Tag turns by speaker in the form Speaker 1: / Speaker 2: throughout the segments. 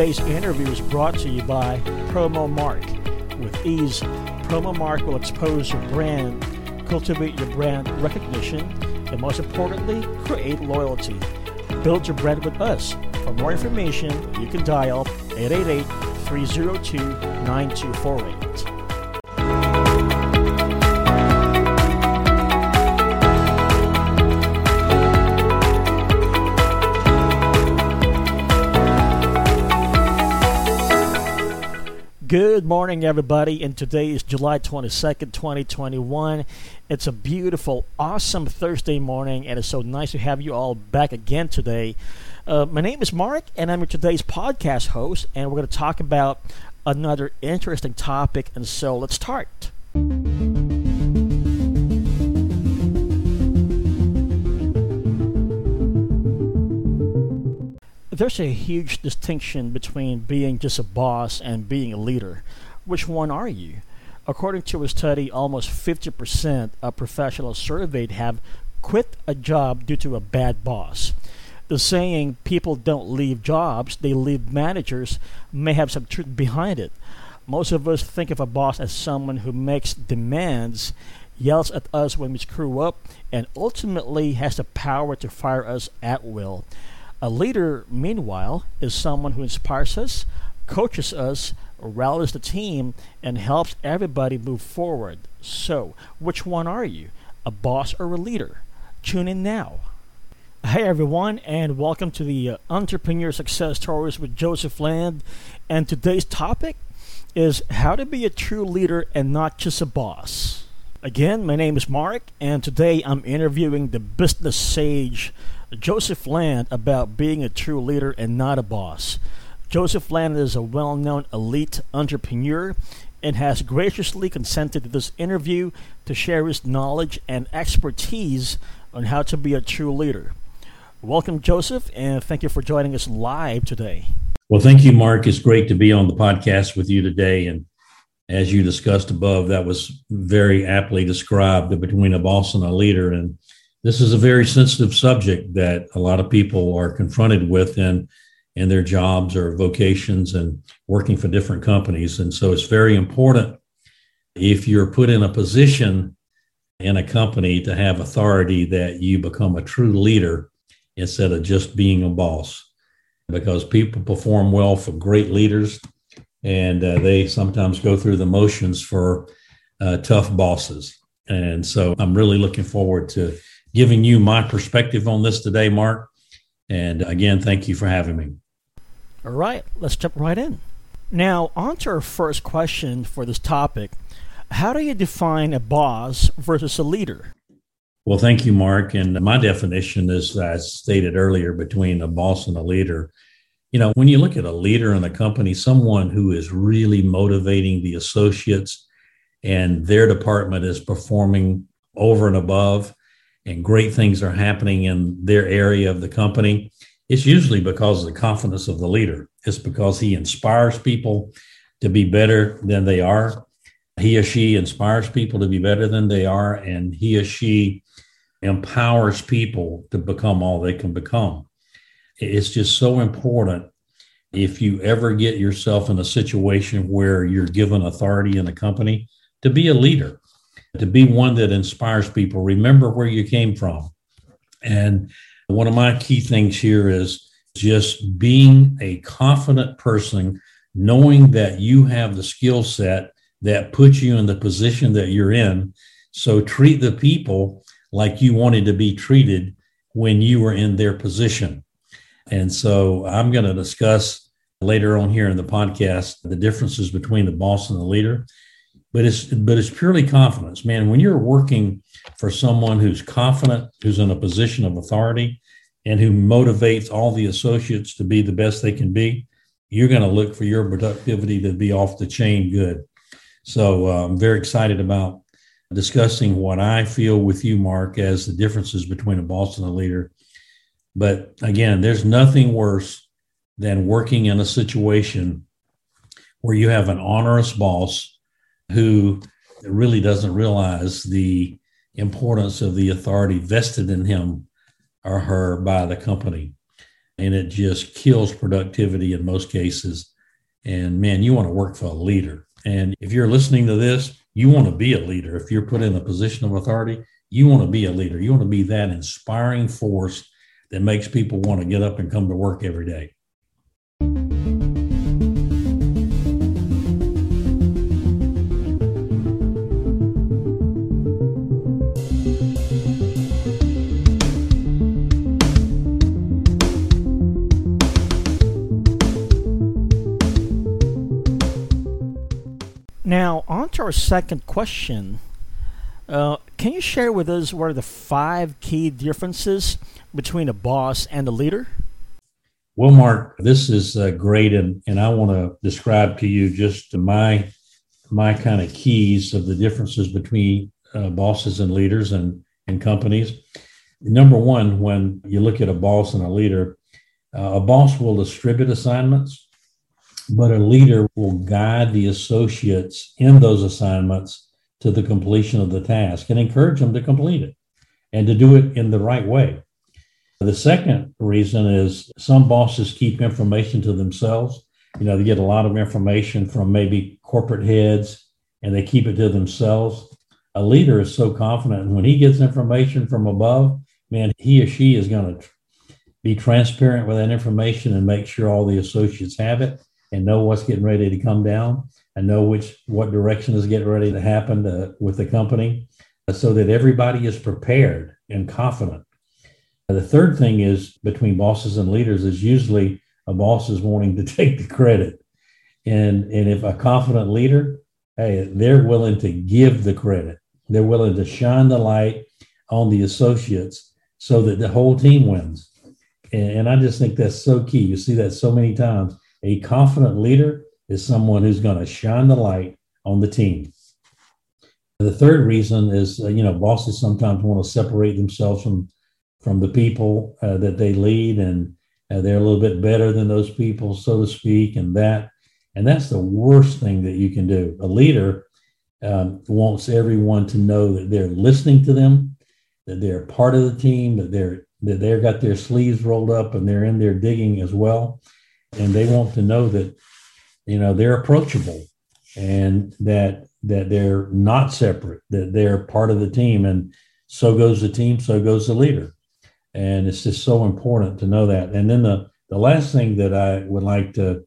Speaker 1: Today's interview is brought to you by Promo Mark. With ease, Promo Mark will expose your brand, cultivate your brand recognition, and most importantly, create loyalty. Build your brand with us. For more information, you can dial 888 302 9248. Good morning, everybody. And today is July 22nd, 2021. It's a beautiful, awesome Thursday morning, and it's so nice to have you all back again today. Uh, my name is Mark, and I'm today's podcast host, and we're going to talk about another interesting topic. And so let's start. There's a huge distinction between being just a boss and being a leader. Which one are you? According to a study, almost 50% of professionals surveyed have quit a job due to a bad boss. The saying, people don't leave jobs, they leave managers, may have some truth behind it. Most of us think of a boss as someone who makes demands, yells at us when we screw up, and ultimately has the power to fire us at will. A leader, meanwhile, is someone who inspires us, coaches us, rallies the team, and helps everybody move forward. So, which one are you, a boss or a leader? Tune in now. Hey everyone, and welcome to the uh, Entrepreneur Success Stories with Joseph Land. And today's topic is how to be a true leader and not just a boss. Again, my name is Mark, and today I'm interviewing the business sage Joseph Land about being a true leader and not a boss. Joseph Land is a well known elite entrepreneur and has graciously consented to this interview to share his knowledge and expertise on how to be a true leader. Welcome, Joseph, and thank you for joining us live today.
Speaker 2: Well, thank you, Mark. It's great to be on the podcast with you today. And as you discussed above, that was very aptly described between a boss and a leader. And this is a very sensitive subject that a lot of people are confronted with in in their jobs or vocations and working for different companies. And so it's very important if you're put in a position in a company to have authority that you become a true leader instead of just being a boss. Because people perform well for great leaders and uh, they sometimes go through the motions for uh, tough bosses. And so i'm really looking forward to giving you my perspective on this today, Mark. And again, thank you for having me.
Speaker 1: All right, let's jump right in. Now, on to our first question for this topic How do you define a boss versus a leader?
Speaker 2: Well, thank you, Mark. And my definition is, as stated earlier, between a boss and a leader. You know, when you look at a leader in a company, someone who is really motivating the associates and their department is performing over and above, and great things are happening in their area of the company, it's usually because of the confidence of the leader. It's because he inspires people to be better than they are. He or she inspires people to be better than they are, and he or she empowers people to become all they can become. It's just so important if you ever get yourself in a situation where you're given authority in a company to be a leader to be one that inspires people. Remember where you came from. And one of my key things here is just being a confident person, knowing that you have the skill set that puts you in the position that you're in. So treat the people like you wanted to be treated when you were in their position. And so I'm going to discuss later on here in the podcast the differences between the boss and the leader but it's but it's purely confidence. Man when you're working for someone who's confident who's in a position of authority and who motivates all the associates to be the best they can be you're going to look for your productivity to be off the chain good. So uh, i'm very excited about discussing what i feel with you mark as the differences between a boss and a leader. But again there's nothing worse than working in a situation where you have an onerous boss who really doesn't realize the importance of the authority vested in him or her by the company. and it just kills productivity in most cases. And man, you want to work for a leader. And if you're listening to this, you want to be a leader. If you're put in a position of authority, you want to be a leader. You want to be that inspiring force that makes people want to get up and come to work every day.
Speaker 1: Our second question. Uh, can you share with us what are the five key differences between a boss and a leader?
Speaker 2: Well, Mark, this is uh, great, and, and I want to describe to you just my my kind of keys of the differences between uh, bosses and leaders and, and companies. Number one, when you look at a boss and a leader, uh, a boss will distribute assignments but a leader will guide the associates in those assignments to the completion of the task and encourage them to complete it and to do it in the right way. The second reason is some bosses keep information to themselves. You know, they get a lot of information from maybe corporate heads and they keep it to themselves. A leader is so confident when he gets information from above, man, he or she is going to be transparent with that information and make sure all the associates have it and know what's getting ready to come down and know which what direction is getting ready to happen to, with the company uh, so that everybody is prepared and confident. The third thing is between bosses and leaders is usually a boss is wanting to take the credit. And, and if a confident leader, hey, they're willing to give the credit. They're willing to shine the light on the associates so that the whole team wins. And, and I just think that's so key. You see that so many times a confident leader is someone who's going to shine the light on the team. The third reason is, uh, you know, bosses sometimes want to separate themselves from from the people uh, that they lead, and uh, they're a little bit better than those people, so to speak, and that, and that's the worst thing that you can do. A leader um, wants everyone to know that they're listening to them, that they're part of the team, that they're that they've got their sleeves rolled up and they're in there digging as well and they want to know that you know they're approachable and that that they're not separate that they're part of the team. And so goes the team so goes the leader. And it's just so important to know that. And then the the last thing that i would like to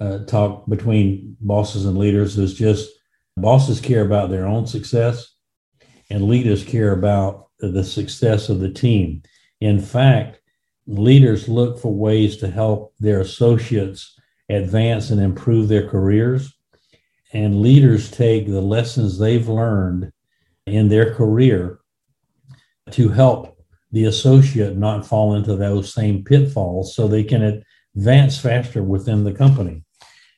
Speaker 2: uh, talk between bosses and leaders is just bosses care about their own success and leaders care about the success of the team. In fact leaders look for ways to help their associates advance and improve their careers. And leaders take the lessons they've learned in their career to help the associate not fall into those same pitfalls so they can advance faster within the company.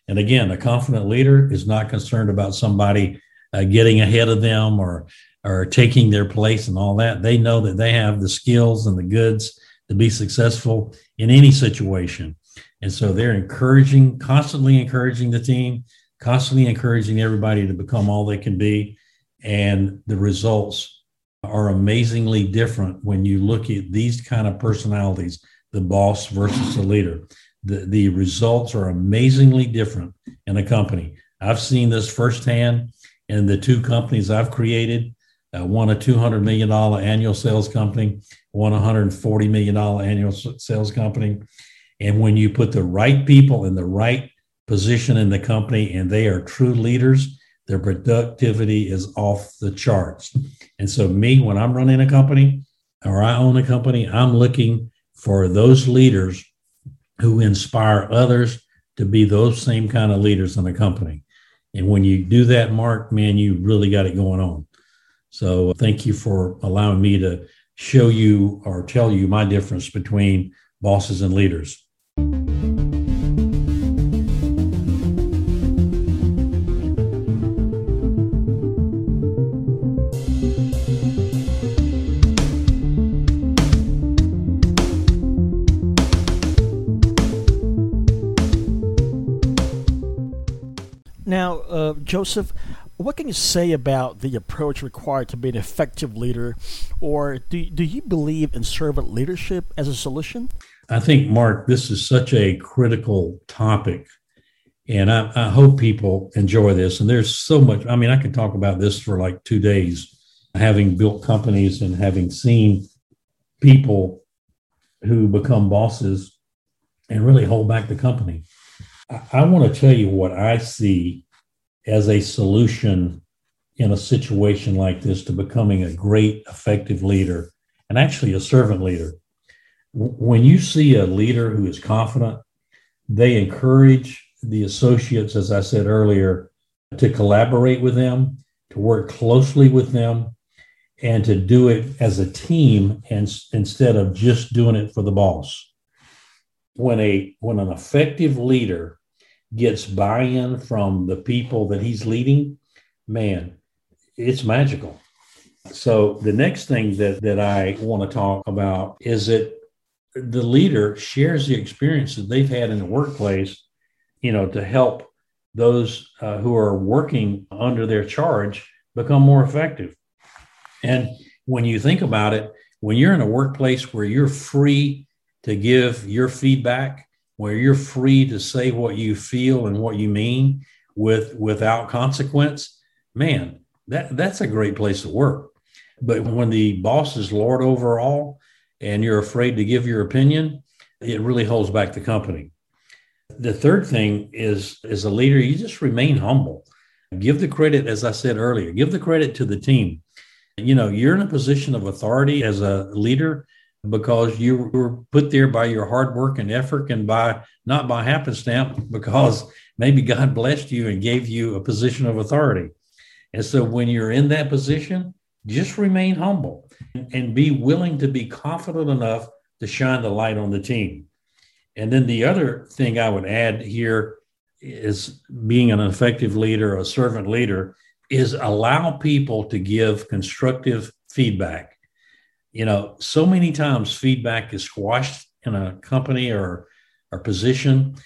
Speaker 2: And again, a confident leader is not concerned about somebody uh, getting ahead of them or or taking their place and all that. They know that they have the skills and the goods to be successful in any situation. And so they're encouraging, constantly encouraging the team, constantly encouraging everybody to become all they can be. And the results are amazingly different when you look at these kind of personalities, the boss versus the leader. The, the results are amazingly different in a company. I've seen this firsthand in the two companies I've created. Uh, one a $200 million annual sales company, one $140 million annual sales company. And when you put the right people in the right position in the company and they are true leaders, their productivity is off the charts. And so, me, when I'm running a company or I own a company, I'm looking for those leaders who inspire others to be those same kind of leaders in the company. And when you do that, Mark, man, you really got it going on. So, thank you for allowing me to show you or tell you my difference between bosses and leaders.
Speaker 1: Now, uh, Joseph, what can you say about the approach required to be an effective leader, or do, do you believe in servant leadership as a solution?
Speaker 2: I think, Mark, this is such a critical topic. And I, I, hope people enjoy this. And there's so much, I mean, I could talk about this for like two days, having built companies and having seen people who become bosses and really hold back the company. I, I want to tell you what I see as a solution in a situation like this to becoming a great, effective leader and actually a servant leader. When you see a leader who is confident, they encourage the associates, as I said earlier, to collaborate with them, to work closely with them, and to do it as a team and instead of just doing it for the boss. When a when an effective leader gets buy-in from the people that he's leading, man, it's magical. So the next thing that that I want to talk about is that the leader shares the experience that they've had in the workplace, you know, to help those uh, who are working under their charge become more effective. And when you think about it, when you're in a workplace where you're free to give your feedback, where you're free to say what you feel and what you mean with without consequence, man, that that's a great place to work. But when the boss is lord over all and you're afraid to give your opinion, it really holds back the company. The third thing is as a leader, you just remain humble. Give the credit, as I said earlier, give the credit to the team. You know, you're in a position of authority as a leader because you were put there by your hard work and effort and by not by happenstance because maybe God blessed you and gave you a position of authority. And so when you're in that position, just remain humble and be willing to be confident enough to shine the light on the team. And then the other thing I would add here is being an effective leader, a servant leader, is allow people to give constructive feedback. You know, so many times feedback is squashed in a company or or position.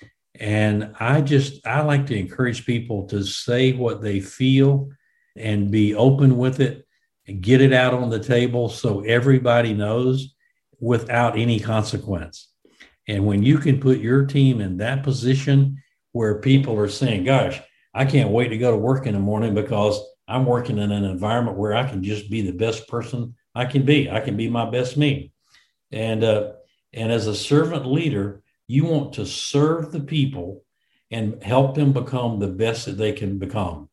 Speaker 2: And I just I like to encourage people to say what they feel and be open with it and get it out on the table so everybody knows without any consequence. And when you can put your team in that position where people are saying, gosh, I can't wait to go to work in the morning because I'm working in an environment where I can just be the best person I can be. I can be my best me. And uh, and as a servant leader, you want to serve the people and help them become the best that they can become.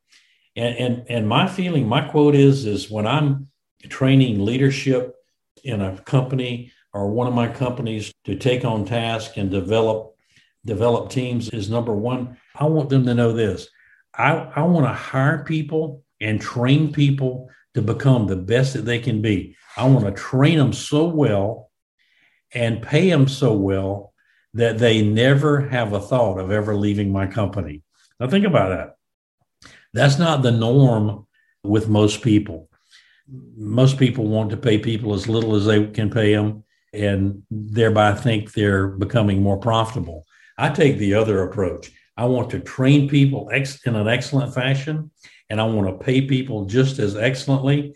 Speaker 2: And, and, and my feeling, my quote is, is when I'm training leadership in a company or one of my companies to take on task and develop develop teams is number one. I want them to know this. I, I want to hire people and train people to become the best that they can be. I want to train them so well and pay them so well that they never have a thought of ever leaving my company. Now, think about that. That's not the norm with most people. Most people want to pay people as little as they can pay them and thereby think they're becoming more profitable. I take the other approach. I want to train people ex- in an excellent fashion and I want to pay people just as excellently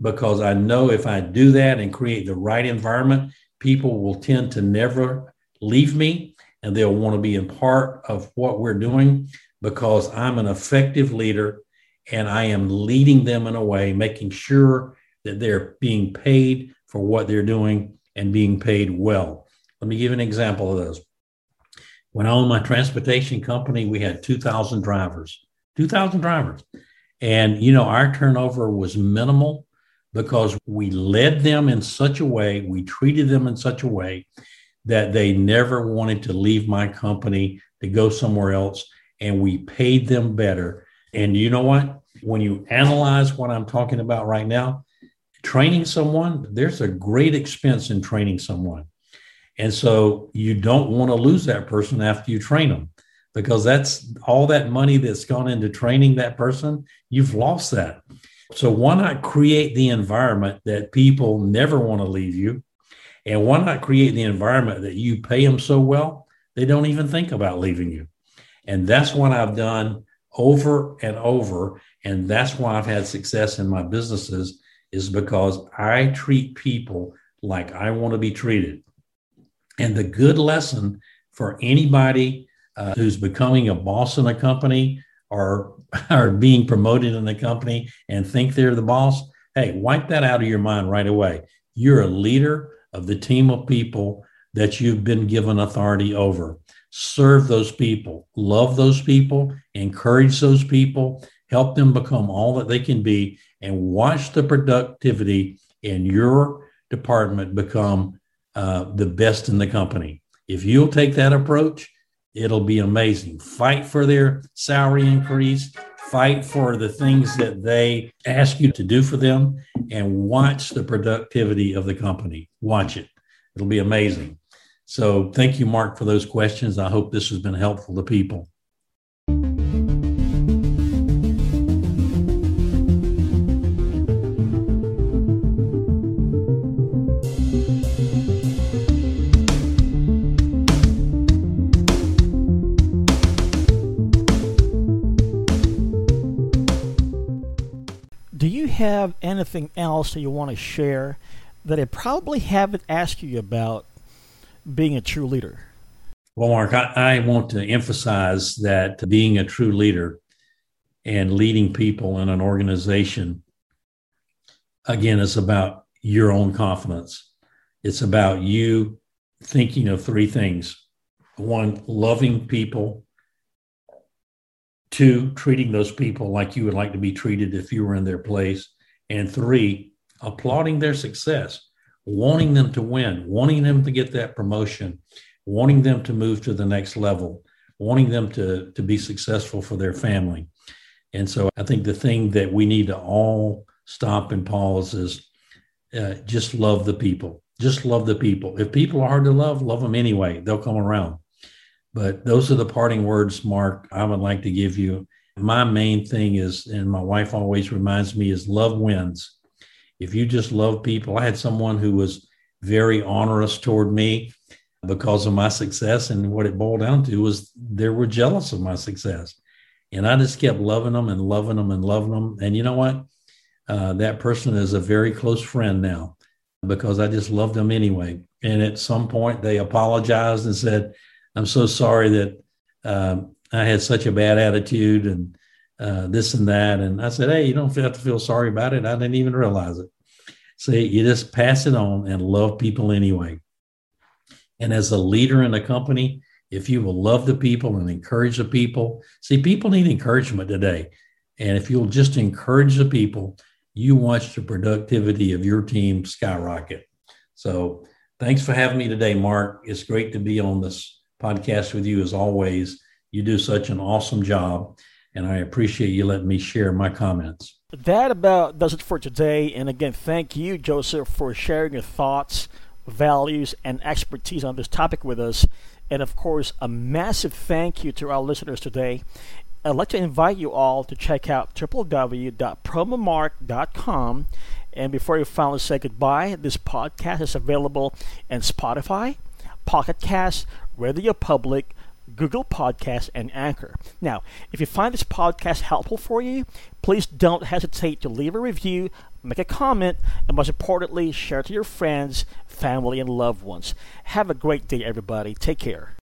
Speaker 2: because I know if I do that and create the right environment, people will tend to never leave me and they'll want to be in part of what we're doing because I'm an effective leader and I am leading them in a way, making sure that they're being paid for what they're doing and being paid well. Let me give an example of this. When I owned my transportation company, we had 2,000 drivers, 2,000 drivers. And, you know, our turnover was minimal because we led them in such a way, we treated them in such a way that they never wanted to leave my company to go somewhere else and we paid them better. And you know what? When you analyze what I'm talking about right now, training someone, there's a great expense in training someone. And so you don't want to lose that person after you train them because that's all that money that's gone into training that person, you've lost that. So why not create the environment that people never want to leave you? And why not create the environment that you pay them so well, they don't even think about leaving you? And that's what I've done over and over. And that's why I've had success in my businesses is because I treat people like I want to be treated. And the good lesson for anybody uh, who's becoming a boss in a company or are being promoted in the company and think they're the boss, hey, wipe that out of your mind right away. You're a leader of the team of people that you've been given authority over. Serve those people, love those people, encourage those people, help them become all that they can be, and watch the productivity in your department become uh, the best in the company. If you'll take that approach, it'll be amazing. Fight for their salary increase, fight for the things that they ask you to do for them, and watch the productivity of the company. Watch it, it'll be amazing. So, thank you, Mark, for those questions. I hope this has been helpful to people.
Speaker 1: Have anything else that you want to share that I probably haven't asked you about being a true leader?
Speaker 2: Well, Mark, I, I want to emphasize that being a true leader and leading people in an organization, again, is about your own confidence. It's about you thinking of three things one, loving people Two, treating those people like you would like to be treated if you were in their place. And three, applauding their success, wanting them to win, wanting them to get that promotion, wanting them to move to the next level, wanting them to, to be successful for their family. And so I think the thing that we need to all stop and pause is uh, just love the people. Just love the people. If people are hard to love, love them anyway. They'll come around. But those are the parting words, Mark, I would like to give you. My main thing is, and my wife always reminds me, is love wins. If you just love people, I had someone who was very onerous toward me because of my success. And what it boiled down to was they were jealous of my success. And I just kept loving them and loving them and loving them. And you know what? Uh, that person is a very close friend now because I just loved them anyway. And at some point, they apologized and said, I'm so sorry that um, I had such a bad attitude and uh, this and that. And I said, Hey, you don't have to feel sorry about it. I didn't even realize it. See, you just pass it on and love people anyway. And as a leader in a company, if you will love the people and encourage the people, see, people need encouragement today. And if you'll just encourage the people, you watch the productivity of your team skyrocket. So thanks for having me today, Mark. It's great to be on this podcast with you as always. You do such an awesome job, and I appreciate you letting me share my comments.
Speaker 1: That about does it for today. And again, thank you, Joseph, for sharing your thoughts, values, and expertise on this topic with us. And of course, a massive thank you to our listeners today. I'd like to invite you all to check out www.promomark.com. And before you finally say goodbye, this podcast is available in Spotify, Pocket Cast, Radio Public, Google Podcast, and Anchor. Now, if you find this podcast helpful for you, please don't hesitate to leave a review, make a comment, and most importantly, share it to your friends, family, and loved ones. Have a great day, everybody. Take care.